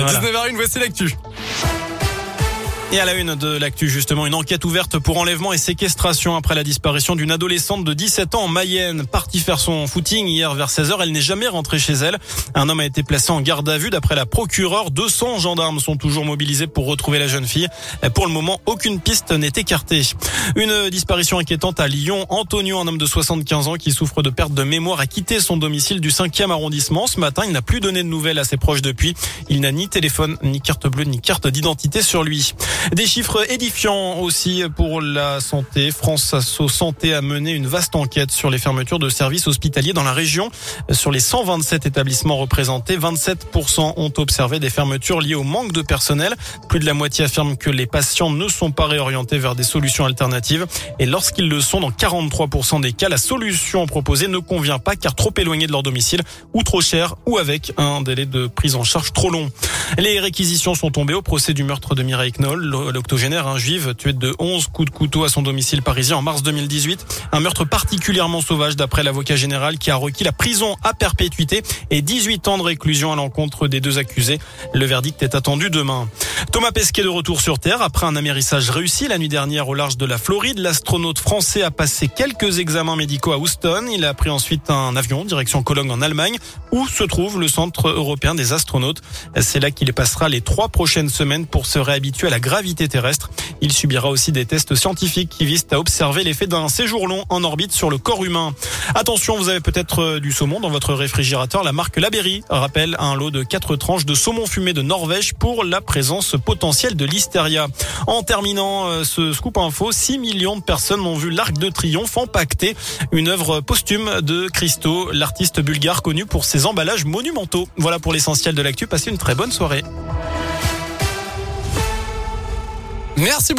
Voilà. 19h01, voici l'actu. Et à la une de l'actu, justement, une enquête ouverte pour enlèvement et séquestration après la disparition d'une adolescente de 17 ans en Mayenne. Partie faire son footing hier vers 16h, elle n'est jamais rentrée chez elle. Un homme a été placé en garde à vue d'après la procureure. 200 gendarmes sont toujours mobilisés pour retrouver la jeune fille. Pour le moment, aucune piste n'est écartée. Une disparition inquiétante à Lyon. Antonio, un homme de 75 ans qui souffre de perte de mémoire, a quitté son domicile du 5e arrondissement. Ce matin, il n'a plus donné de nouvelles à ses proches depuis. Il n'a ni téléphone, ni carte bleue, ni carte d'identité sur lui. Des chiffres édifiants aussi pour la santé. France Asso Santé a mené une vaste enquête sur les fermetures de services hospitaliers dans la région. Sur les 127 établissements représentés, 27% ont observé des fermetures liées au manque de personnel. Plus de la moitié affirment que les patients ne sont pas réorientés vers des solutions alternatives. Et lorsqu'ils le sont, dans 43% des cas, la solution proposée ne convient pas car trop éloignée de leur domicile ou trop cher ou avec un délai de prise en charge trop long. Les réquisitions sont tombées au procès du meurtre de Mireille Knoll, l'octogénaire, un juive tué de 11 coups de couteau à son domicile parisien en mars 2018. Un meurtre particulièrement sauvage d'après l'avocat général qui a requis la prison à perpétuité et 18 ans de réclusion à l'encontre des deux accusés. Le verdict est attendu demain. Thomas Pesquet de retour sur Terre après un amérissage réussi la nuit dernière au large de la Floride. L'astronaute français a passé quelques examens médicaux à Houston. Il a pris ensuite un avion direction Cologne en Allemagne où se trouve le Centre européen des astronautes. C'est là qu'il passera les trois prochaines semaines pour se réhabituer à la gravité terrestre. Il subira aussi des tests scientifiques qui visent à observer l'effet d'un séjour long en orbite sur le corps humain. Attention, vous avez peut-être du saumon dans votre réfrigérateur. La marque Laberry rappelle un lot de quatre tranches de saumon fumé de Norvège pour la présence potentielle de l'hystéria. En terminant ce scoop info, 6 millions de personnes ont vu l'Arc de Triomphe empaqueter une œuvre posthume de Christo, l'artiste bulgare connu pour ses emballages monumentaux. Voilà pour l'essentiel de l'actu. Passez une très bonne soirée. Merci beaucoup.